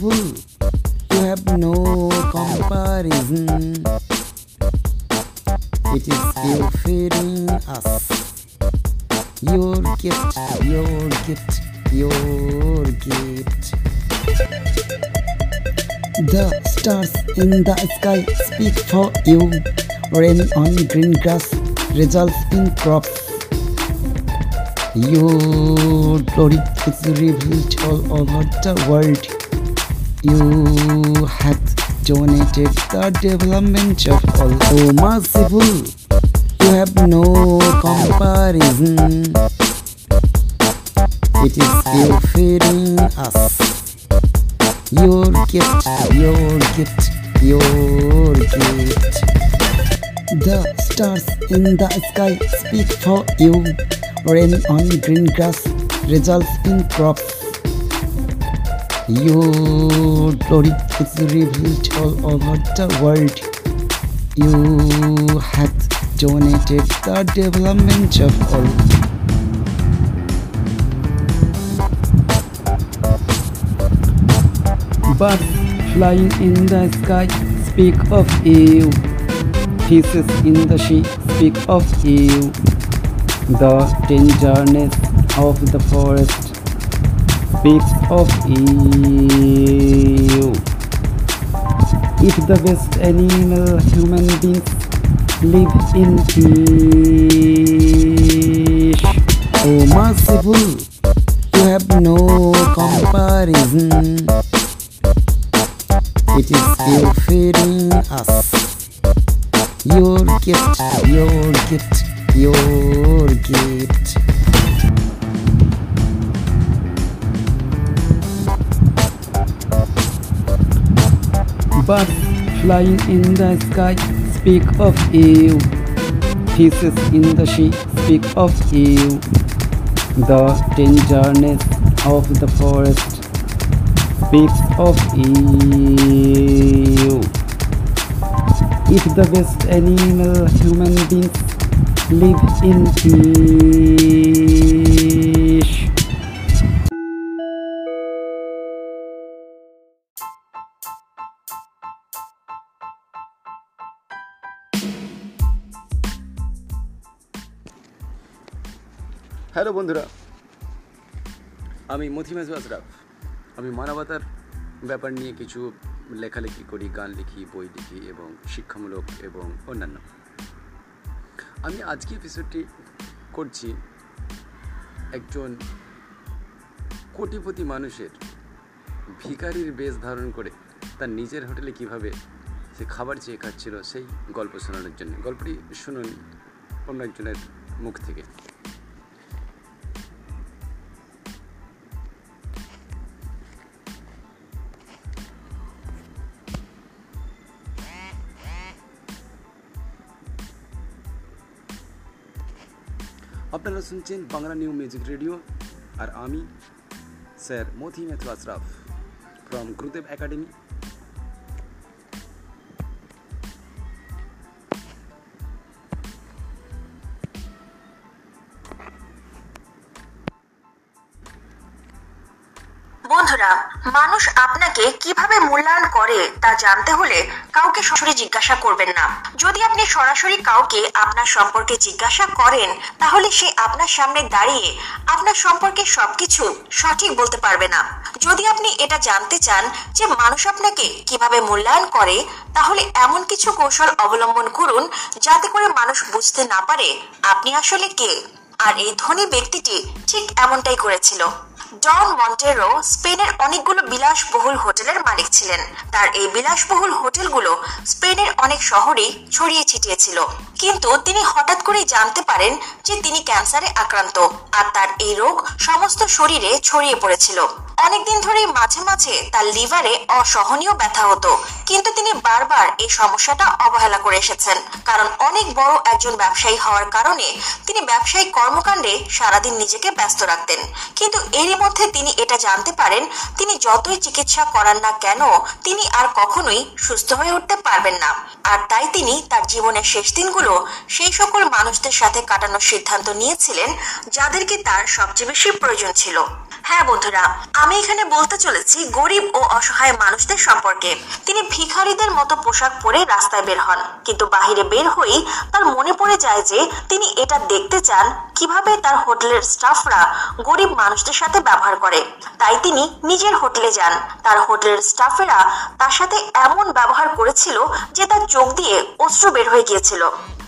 Merciful, you have no comparison. It is still feeding us. Your gift, your gift, your gift. The stars in the sky speak for you. Rain on green grass results in crops. Your glory is revealed all over the world. You have donated the development of all. Oh, merciful, you have no comparison. It is you feeding us. Your gift, your gift, your gift. The stars in the sky speak for you. Rain on green grass results in crops. Your glory is revealed all over the world. You have donated the development of all. Birds flying in the sky speak of you. Fishes in the sea speak of you. The tenderness of the forest speaks of you. If the best animal human beings live in peace. Oh merciful, you have no comparison. It is you feeding us. Your gift, your gift, your gift. Birds flying in the sky speak of you. Pieces in the sea speak of you. The tenderness of the forest speaks of you. If the best animal human beings live in peace. Hello বন্ধুরা, আমি মথিমাজ আশরাফ আমি মানবতার ব্যাপার নিয়ে কিছু লেখালেখি করি, গান লিখি, বই লিখি এবং শিক্ষামূলক এবং অন্যান্য। আমি আজকে এপিসোডটি করছি একজন কোটিপতি মানুষের ভিখারির বেশ ধারণ করে তার নিজের হোটেলে কীভাবে সে খাবার চেয়ে খাচ্ছিল সেই গল্প শোনানোর জন্য। গল্পটি শুনুন অন্য একজনের মুখ থেকে। cincin Bangla New Music Radio are Ami Sir Moti Mehta Asraf from Gurudev Academy মানুষ আপনাকে কীভাবে মূল্যায়ন করে তা জানতে হলে কাউকে সরাসরি জিজ্ঞাসা করবেন না। যদি আপনি সরাসরি কাউকে আপনার সম্পর্কে জিজ্ঞাসা করেন, তাহলে সে আপনার সামনে দাঁড়িয়ে আপনার সম্পর্কে সবকিছু সঠিক বলতে পারবে না। যদি আপনি এটা জানতে চান যে মানুষ আপনাকে কীভাবে মূল্যায়ন করে, তাহলে এমন কিছু কৌশল অবলম্বন করুন যাতে করে মানুষ বুঝতে না পারে আপনি আসলে কে। আর এই ধনী ব্যক্তিটি ঠিক এমনটাই করেছিল। জন মন্টেরো স্পেনের অনেকগুলো বিলাসবহুল হোটেলের মালিক ছিলেন। তার এই বিলাসবহুল হোটেলগুলো স্পেনের অনেক শহরেই ছড়িয়ে ছিটিয়ে ছিল কিন্তু তিনি হঠাৎ করেই জানতে পারেন যে তিনি ক্যান্সারে আক্রান্ত, আর তার এই রোগ সমস্ত শরীরে ছড়িয়ে পড়েছিল। অনেকদিন ধরেই মাঝে মাঝে তার লিভারে অসহনীয় ব্যথা হতো, কিন্তু তিনি বারবার এই সমস্যাটা অবহেলা করে এসেছেন। কারণ অনেক বড় একজন ব্যবসায়ী হওয়ার কারণে তিনি ব্যবসায়িক কর্মকাণ্ডে সারাদিন নিজেকে ব্যস্ত রাখতেন। কিন্তু এরই মধ্যে তিনি এটা জানতে পারেন, তিনি যতই চিকিৎসা করান না কেন, তিনি আর কখনোই সুস্থ হয়ে উঠতে পারবেন না। আর তাই তিনি তার জীবনের শেষ দিনগুলো সেই সকল মানুষদের সাথে কাটানোর সিদ্ধান্ত নিয়েছিলেন, যাদেরকে তার সবচেয়ে বেশি প্রয়োজন ছিল। হ্যাঁ বন্ধুরা, আমি এখানে বলতে চলেছি গরিব ও অসহায় মানুষদের সম্পর্কে। তিনি ভিখারিদের মতো পোশাক পরে রাস্তায় বের হন, কিন্তু বাহিরে বের হয়েই তার মনে পড়ে যায় যে তিনি এটা দেখতে চান কীভাবে তার হোটেলের স্টাফরা গরিব মানুষদের সাথে ব্যবহার করে। তাই তিনি নিজের হোটেলে যান। তার হোটেলের স্টাফেরা তার সাথে এমন ব্যবহার করেছিল যে তার চোখ দিয়ে অশ্রু বের হয়ে গিয়েছিল।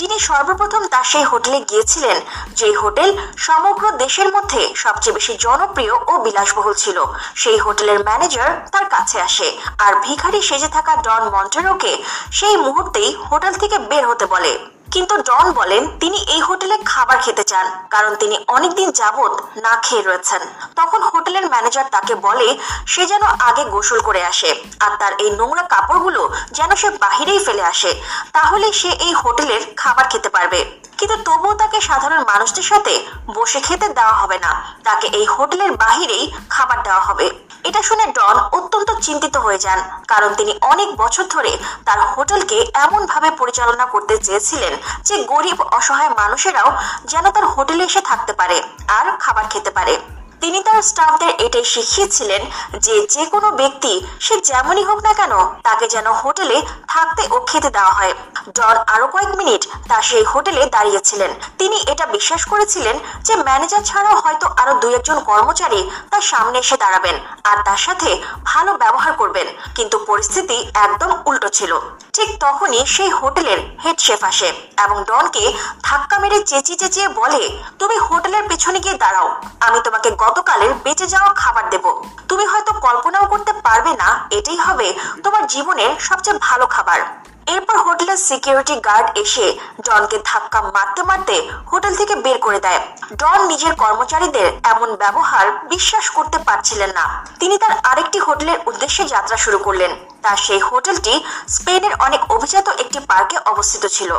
যিনি সর্বপ্রথম তার সেই হোটেলে গিয়েছিলেন যে হোটেল সমগ্র দেশের মধ্যে সবচেয়ে বেশি জনপ্রিয় ও বিলাসবহুল ছিল। সেই হোটেলের ম্যানেজার তার কাছে আসে আর ভিখারি সেজে থাকা ডন মন্টেরোকে সেই মুহূর্তেই হোটেল থেকে বের হতে বলে। কিন্তু ডন বলেন, তিনি এই হোটেলে খাবার খেতে চান, কারণ তিনি অনেকদিন যাবৎ না খেয়ে রয়েছেন। তখন হোটেলের ম্যানেজার তাকে বলে, সে যেন আগে গোসল করে আসে, আর তার এই নোংরা কাপড়গুলো যেন সে বাহিরেই ফেলে আসে তাহলে সে এই হোটেলের খাবার খেতে পারবে। কিন্তু তবুও তাকে সাধারণ মানুষদের সাথে বসে খেতে দেওয়া হবে না। তাকে এই হোটেলের বাহিরেই খাবার দেওয়া হবে। এটা শুনে ডন অত্যন্ত চিন্তিত হয়ে যান, কারণ তিনি অনেক বছর ধরে তার হোটেলকে এমন ভাবে পরিচালনা করতে চেয়েছিলেন যে গরিব, অসহায় মানুষেরাও যেন তার হোটেলে এসে থাকতে পারে আর খাবার খেতে পারে। তিনি তার স্টাফদের এটাই শিখিয়েছিলেন যে যে কোনো ব্যক্তি সে যেমনই হোক না কেন তাকে যেন হোটেলে থাকতে ও খেতে দেওয়া হয়। ডন আরও কয়েক মিনিট তার সেই হোটেলে দাঁড়িয়েছিলেন। তিনি এটা বিশ্বাস করেছিলেন যে ম্যানেজার ছাড়াও হয়তো আরও দুই একজন কর্মচারী তার সামনে এসে দাঁড়াবেন আর তার সাথে ভালো ব্যবহার করবেন। কিন্তু পরিস্থিতি একদম উল্টো ছিল। ঠিক তখনই সেই হোটেলের হেড শেফ আসে এবং ডনকে ধাক্কা মেরে চেঁচিয়ে চেঁচিয়ে বলে, তুমি হোটেলের পেছনে গিয়ে দাঁড়াও। আমি তোমাকে গতকালের বেঁচে যাওয়া খাবার দেব। তুমি হয়তো কল্পনাও করতে পারবে না, এটাই হবে তোমার জীবনের সবচেয়ে ভালো খাবার। এরপর হোটেলের সিকিউরিটি গার্ড এসে ডনকে ধাক্কা মারতে মারতে হোটেল থেকে বের করে দেয়। ডন নিজের কর্মচারীদের এমন ব্যবহার বিশ্বাস করতে পারছিলেন না। তিনি তার আরেকটি হোটেলের উদ্দেশ্যে যাত্রা শুরু করলেন। তার সেই হোটেলটি স্পেনের অনেক অভিজাত একটি পার্কে অবস্থিত ছিল।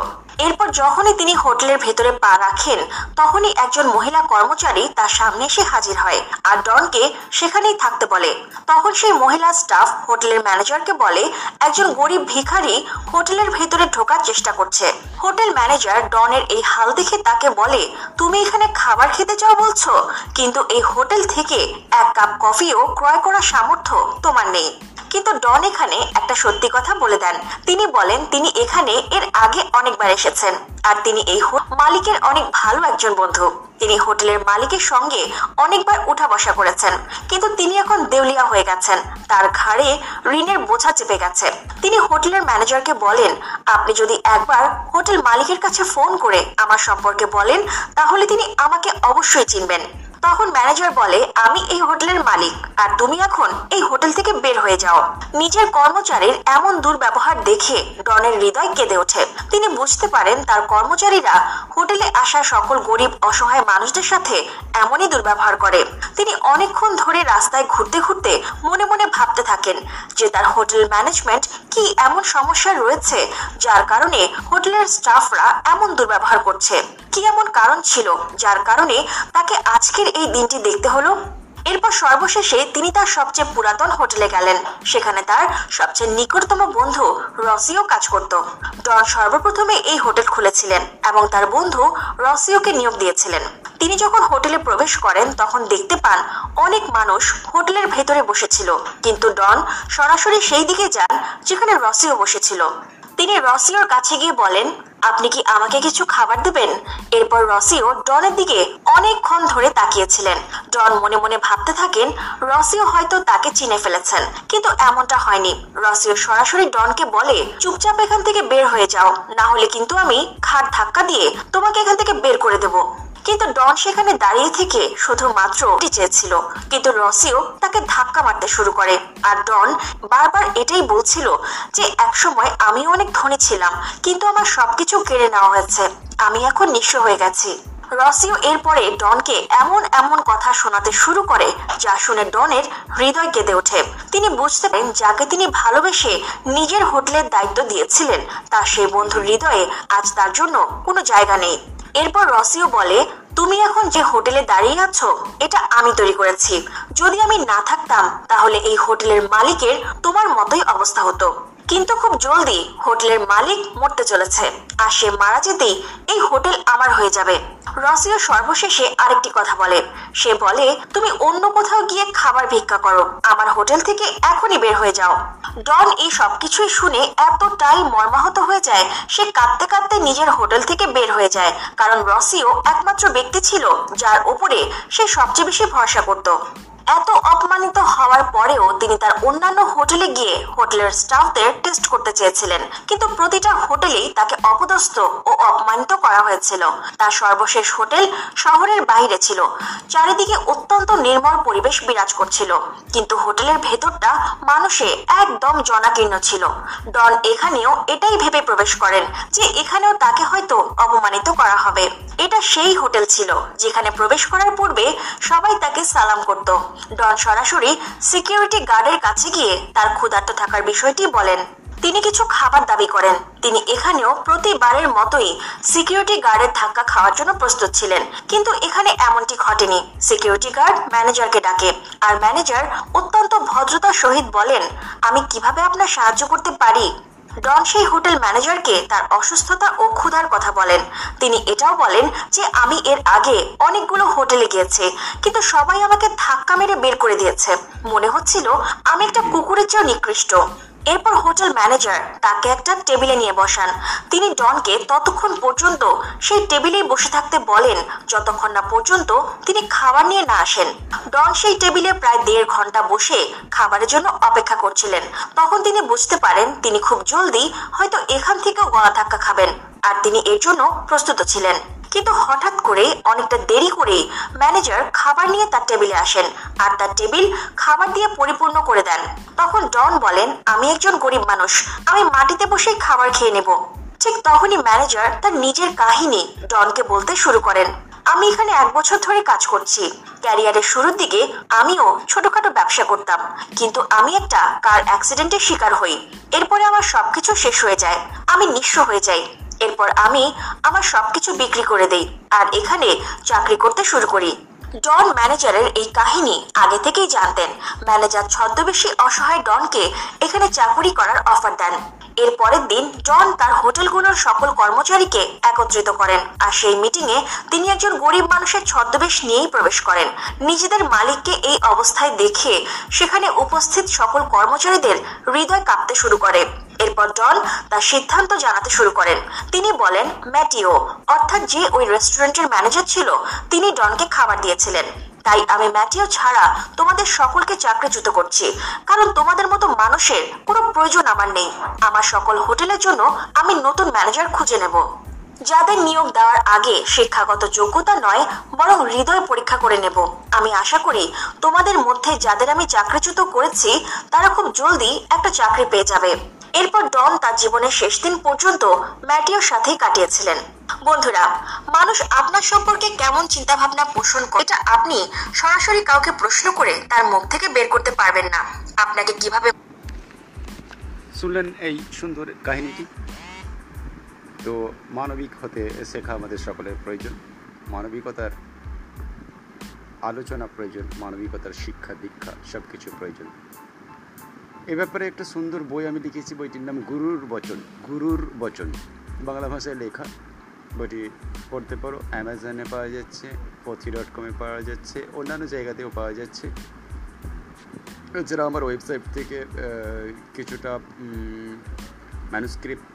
এরপর যখনই তিনি হোটেলের ভেতরে পা রাখেন, তখনই একজন মহিলা কর্মচারী তার সামনে এসে হাজির হয় আর ডনকে সেখানেই থাকতে বলে। তখন সেই মহিলা স্টাফ হোটেলের ম্যানেজারকে বলে, একজন গরিব ভিখারি হোটেলের ভেতরে ঢোকার চেষ্টা করছে। হোটেল ম্যানেজার ডনের এই হাল দেখে তাকে বলে, তুমি এখানে খাবার খেতে চাও বলছো? কিন্তু এই হোটেল থেকে এক কাপ কফিও ক্রয় করার সামর্থ্য তোমার নেই। কিন্তু ডন এখানে একটা সত্যি কথা বলে দেন। তিনি বলেন, তিনি এখানে এর আগে অনেকবার এসেছেন। আর তিনি এই মালিকের অনেক ভালো একজন বন্ধু। তিনি হোটেলের মালিকের সঙ্গে অনেকবার উঠা বসা করেছেন। কিন্তু তিনি এখন দেউলিয়া হয়ে গেছেন। তার ঘাড়ে ঋণের বোঝা চেপে গেছে। তিনি হোটেলের ম্যানেজারকে বলেন, আপনি যদি একবার হোটেল মালিকের কাছে ফোন করে আমার সম্পর্কে বলেন, তাহলে তিনি আমাকে অবশ্যই চিনবেন। তখন ম্যানেজার বলে, আমি এই হোটেলের মালিক, আর তুমি এখন এই হোটেল থেকে বের হয়ে যাও। নিজের কর্মচারীর এমন দুর্ব্যবহার দেখে ডনের হৃদয় কেঁদে ওঠে। তিনি বুঝতে পারেন, তার কর্মচারীরা হোটেলে আসা সকল গরিব, অসহায় মানুষদের সাথে এমনই দুর্ব্যবহার করে। তিনি অনেকক্ষণ ধরে রাস্তায় ঘুরতে ঘুরতে মনে মনে ভাবতে থাকেন যে তার হোটেল ম্যানেজমেন্ট কি এমন সমস্যা রয়েছে, যার কারণে হোটেলের স্টাফরা এমন দুর্ব্যবহার করছে। কি এমন কারণ ছিল, যার কারণে তাকে আজকের এই দিনটি দেখতে হলো। এরপর সর্বশেষে তিনি তার সবচেয়ে পুরাতন হোটেলে গেলেন। সেখানে তার সবচেয়ে নিকটতম বন্ধু রসিও কাজ করত। ডন সর্বপ্রথমে এই হোটেল খুলেছিলেন এবং তার বন্ধু রসিওকে নিয়োগ দিয়েছিলেন। তিনি যখন হোটেলে প্রবেশ করেন, তখন দেখতে পান অনেক মানুষ হোটেলের ভেতরে বসেছিল। কিন্তু ডন সরাসরি সেই দিকে যান, যেখানে রসিও বসেছিল। তিনি রসিওর কাছে গিয়ে বলেন, আপনি কি আমাকে কিছু খাবার দেবেন? এরপর রসিও ডনের দিকে অনেকক্ষণ ধরে তাকিয়েছিলেন। ডন মনে মনে ভাবতে থাকেন, রসিও হয়তো তাকে চিনে ফেলেছেন, কিন্তু এমনটা হয়নি। রসিও সরাসরি ডনকে বলে, চুপচাপ এখান থেকে বের হয়ে যাও, না হলে কিন্তু আমি খাট ধাক্কা দিয়ে তোমাকে এখান থেকে বের করে দেবো। কিন্তু ডন সেখানে দাঁড়িয়ে থেকে শুধুমাত্র চেয়েছিল। কিন্তু রসিও তাকে ধাক্কা মারতে শুরু করে। আর ডন বারবার এটাই বলছিল যে, একসময় আমি অনেক ধনী ছিলাম, কিন্তু আমার সবকিছু কেড়ে নেওয়া হয়েছে। আমি এখন নিঃস্ব হয়ে গেছি। রসিও এরপরে ডনকে এমন এমন কথা শোনাতে শুরু করে, যা শুনে ডনের হৃদয় কেঁদে ওঠে। তিনি বুঝতে পারেন, যাকে তিনি ভালোবেসে নিজের হোটেলের দায়িত্ব দিয়েছিলেন তার সেই বন্ধুর হৃদয়ে আজ তার জন্য কোনো জায়গা নেই। এরপর রসিও বলে, তুমি এখন যে হোটেলে দাঁড়িয়ে আছো, এটা আমি তৈরি করেছি। যদি আমি না থাকতাম, তাহলে এই হোটেলের মালিকের তোমার মতোই অবস্থা হতো। কিন্তু খুব জলদি হোটেলের মালিক মরতে চলেছে। আর সে মারা যেতেই এই হোটেল আমার হয়ে যাবে। রসিও সর্বশেষে আরেকটি কথা বলে। সে বলে, তুমি অন্য কোথাও গিয়ে খাবার ভিক্ষা করো। আমার হোটেল থেকে এখনই বের হয়ে যাও। ডন এই সবকিছুই শুনে এতটাই মর্মাহত হয়ে যায়, সে কাঁদতে কাঁদতে নিজের হোটেল থেকে বের হয়ে যায়। কারণ রসিও একমাত্র ব্যক্তি ছিল, যার উপরে সে সবচেয়ে বেশি ভরসা করত। এত অপমানিত হওয়ার পরেও তিনি তার অন্যান্য হোটেলে গিয়ে হোটেলের স্টাফদের টেস্ট করতে চেয়েছিলেন। কিন্তু প্রতিটা হোটেলেই তাকে অপদস্থ ও অপমানিত করা হয়েছিল। তার সর্বশেষ হোটেল শহরের বাইরে ছিল। চারিদিকে অত্যন্ত নির্মল পরিবেশ বিরাজ করছিল। কিন্তু হোটেলের ভেতরটা মানুষে একদম জনাকীর্ণ ছিল। ডন এখানেও এটাই ভেবে প্রবেশ করেন যে এখানেও তাকে হয়তো অপমানিত করা হবে। এটা সেই হোটেল ছিল, যেখানে প্রবেশ করার পূর্বে সবাই তাকে সালাম করত। ডন সরাসরি সিকিউরিটি গার্ডের কাছে গিয়ে তার ক্ষুধার্ত থাকার বিষয়টি বলেন। তিনি কিছু খাবার দাবি করেন। তিনি এখানেও প্রতিবারের মতোই সিকিউরিটি গার্ডের ধাক্কা খাওয়ার জন্য প্রস্তুত ছিলেন। কিন্তু এখানে এমনটি ঘটেনি। সিকিউরিটি গার্ড ম্যানেজারকে ডাকে। আর ম্যানেজার অত্যন্ত ভদ্রতার সহিত বলেন, আমি কীভাবে আপনার সাহায্য করতে পারি? ডন সেই হোটেল ম্যানেজারকে তার অসুস্থতা ও ক্ষুধার কথা বলেন। তিনি এটাও বলেন যে, আমি এর আগে অনেকগুলো হোটেলে গিয়েছি, কিন্তু সবাই আমাকে ধাক্কা মেরে বের করে দিয়েছে। মনে হচ্ছিল আমি একটা কুকুরের চেয়েও নিকৃষ্ট। এরপর হোটেল ম্যানেজার তাকে একটা টেবিলে নিয়ে বসান। তিনি ডনকে ততক্ষণ পর্যন্ত সেই টেবিলেই বসে থাকতে বলেন, যতক্ষণ না পর্যন্ত তিনি খাবার নিয়ে না আসেন। ডন সেই টেবিলে প্রায় দেড় ঘণ্টা বসে খাবারের জন্য অপেক্ষা করছিলেন। তখন তিনি বুঝতে পারেন তিনি খুব জলদি হয়তো এখান থেকেও গলা ধাক্কা খাবেন। আর তিনি এর জন্য প্রস্তুত ছিলেন। কিন্তু হঠাৎ করে অনেকটা দেরি করে ম্যানেজার খাবার নিয়ে তার টেবিলে আসেন আর তার টেবিল খাবার দিয়ে পরিপূর্ণ করে দেন। তখন ডন বলেন, আমি একজন গরিব মানুষ, আমি মাটিতে বসেই খাবার খেয়ে নেব। ঠিক তখনই ম্যানেজার তার নিজের কাহিনী ডনকে বলতে শুরু করেন, আমি এখানে এক বছর ধরে কাজ করছি। ক্যারিয়ারের শুরুর দিকে আমিও ছোটখাটো ব্যবসা করতাম, কিন্তু আমি একটা কার অ্যাক্সিডেন্টের শিকার হই। এরপরে আমার সবকিছু শেষ হয়ে যায়, আমি নিঃস্ব হয়ে যাই। এরপর আমি আমার সবকিছু বিক্রি করে দেই আর এখানে চাকরি করতে শুরু করি। ডন ম্যানেজারের এই কাহিনী আগে থেকেই জানতেন। ম্যানেজার ছদ্মবেশী অসহায় ডনকে এখানে চাকুরি করার অফার দেন। এর পরের দিন ডন তার হোটেলগুলোর সকল কর্মচারীকে একত্রিত করেন আর সেই মিটিংয়ে তিনি একজন গরিব মানুষের ছদ্মবেশ নিয়েই প্রবেশ করেন। নিজেদের মালিককে এই অবস্থায় দেখে সেখানে উপস্থিত সকল কর্মচারীদের হৃদয় কাঁপতে শুরু করে। এরপর ডন তার সিদ্ধান্ত জানাতে শুরু করেন। তিনি বলেন, ম্যাটিও, অর্থাৎ যে ওই রেস্টুরেন্টের ম্যানেজার ছিল, তিনি ডনকে খাবার দিয়েছিলেন। তাই আমি ম্যাটিও ছাড়া তোমাদের সকলকে চাকরিচ্যুত করছি, কারণ তোমাদের মতো মানুষের কোনো প্রয়োজন আমার নেই। আমার সকল হোটেলের জন্য আমি নতুন ম্যানেজার খুঁজে নেব। যাদের নিয়োগ দেওয়ার আগে শিক্ষাগত যোগ্যতা নয়, বরং হৃদয় পরীক্ষা করে নেব। আমি আশা করি, তোমাদের মধ্যে যাদের আমি চাকরিচ্যুত করেছি, তারা খুব জলদি একটা চাকরি পেয়ে যাবে। এরপর ডন তার জীবনের শেষ দিন পর্যন্ত ম্যাটিওর সাথেই কাটিয়েছিলেন। বন্ধুরা, মানুষ আপনার সম্পর্কে কেমন চিন্তা ভাবনা পোষণ করে, এটা আপনি সরাসরি কাউকে প্রশ্ন করে তার মুখ থেকে বের করতে পারবেন না। আপনাকে কীভাবে শুনলেন এই সুন্দর কাহিনীটি? তো মানবিক হতে শেখা আমাদের সকলের প্রয়োজন। মানবিকতার আলোচনা প্রয়োজন, মানবিকতার শিক্ষা, দীক্ষা সব কিছু প্রয়োজন। এ ব্যাপারে একটা সুন্দর বই আমি লিখেছি, বইটির নাম গুরুর বচন গুরুর বচন। বাংলা ভাষায় লেখা। বইটি পড়তে পারো, অ্যামাজনে পাওয়া যাচ্ছে, পথি ডট কমে পাওয়া যাচ্ছে, অন্যান্য জায়গাতেও পাওয়া যাচ্ছে। এছাড়া আমার ওয়েবসাইট থেকে কিছুটা ম্যানুস্ক্রিপ্ট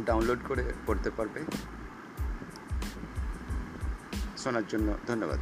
ডাউনলোড করে পড়তে পারবে। শোনার জন্য ধন্যবাদ।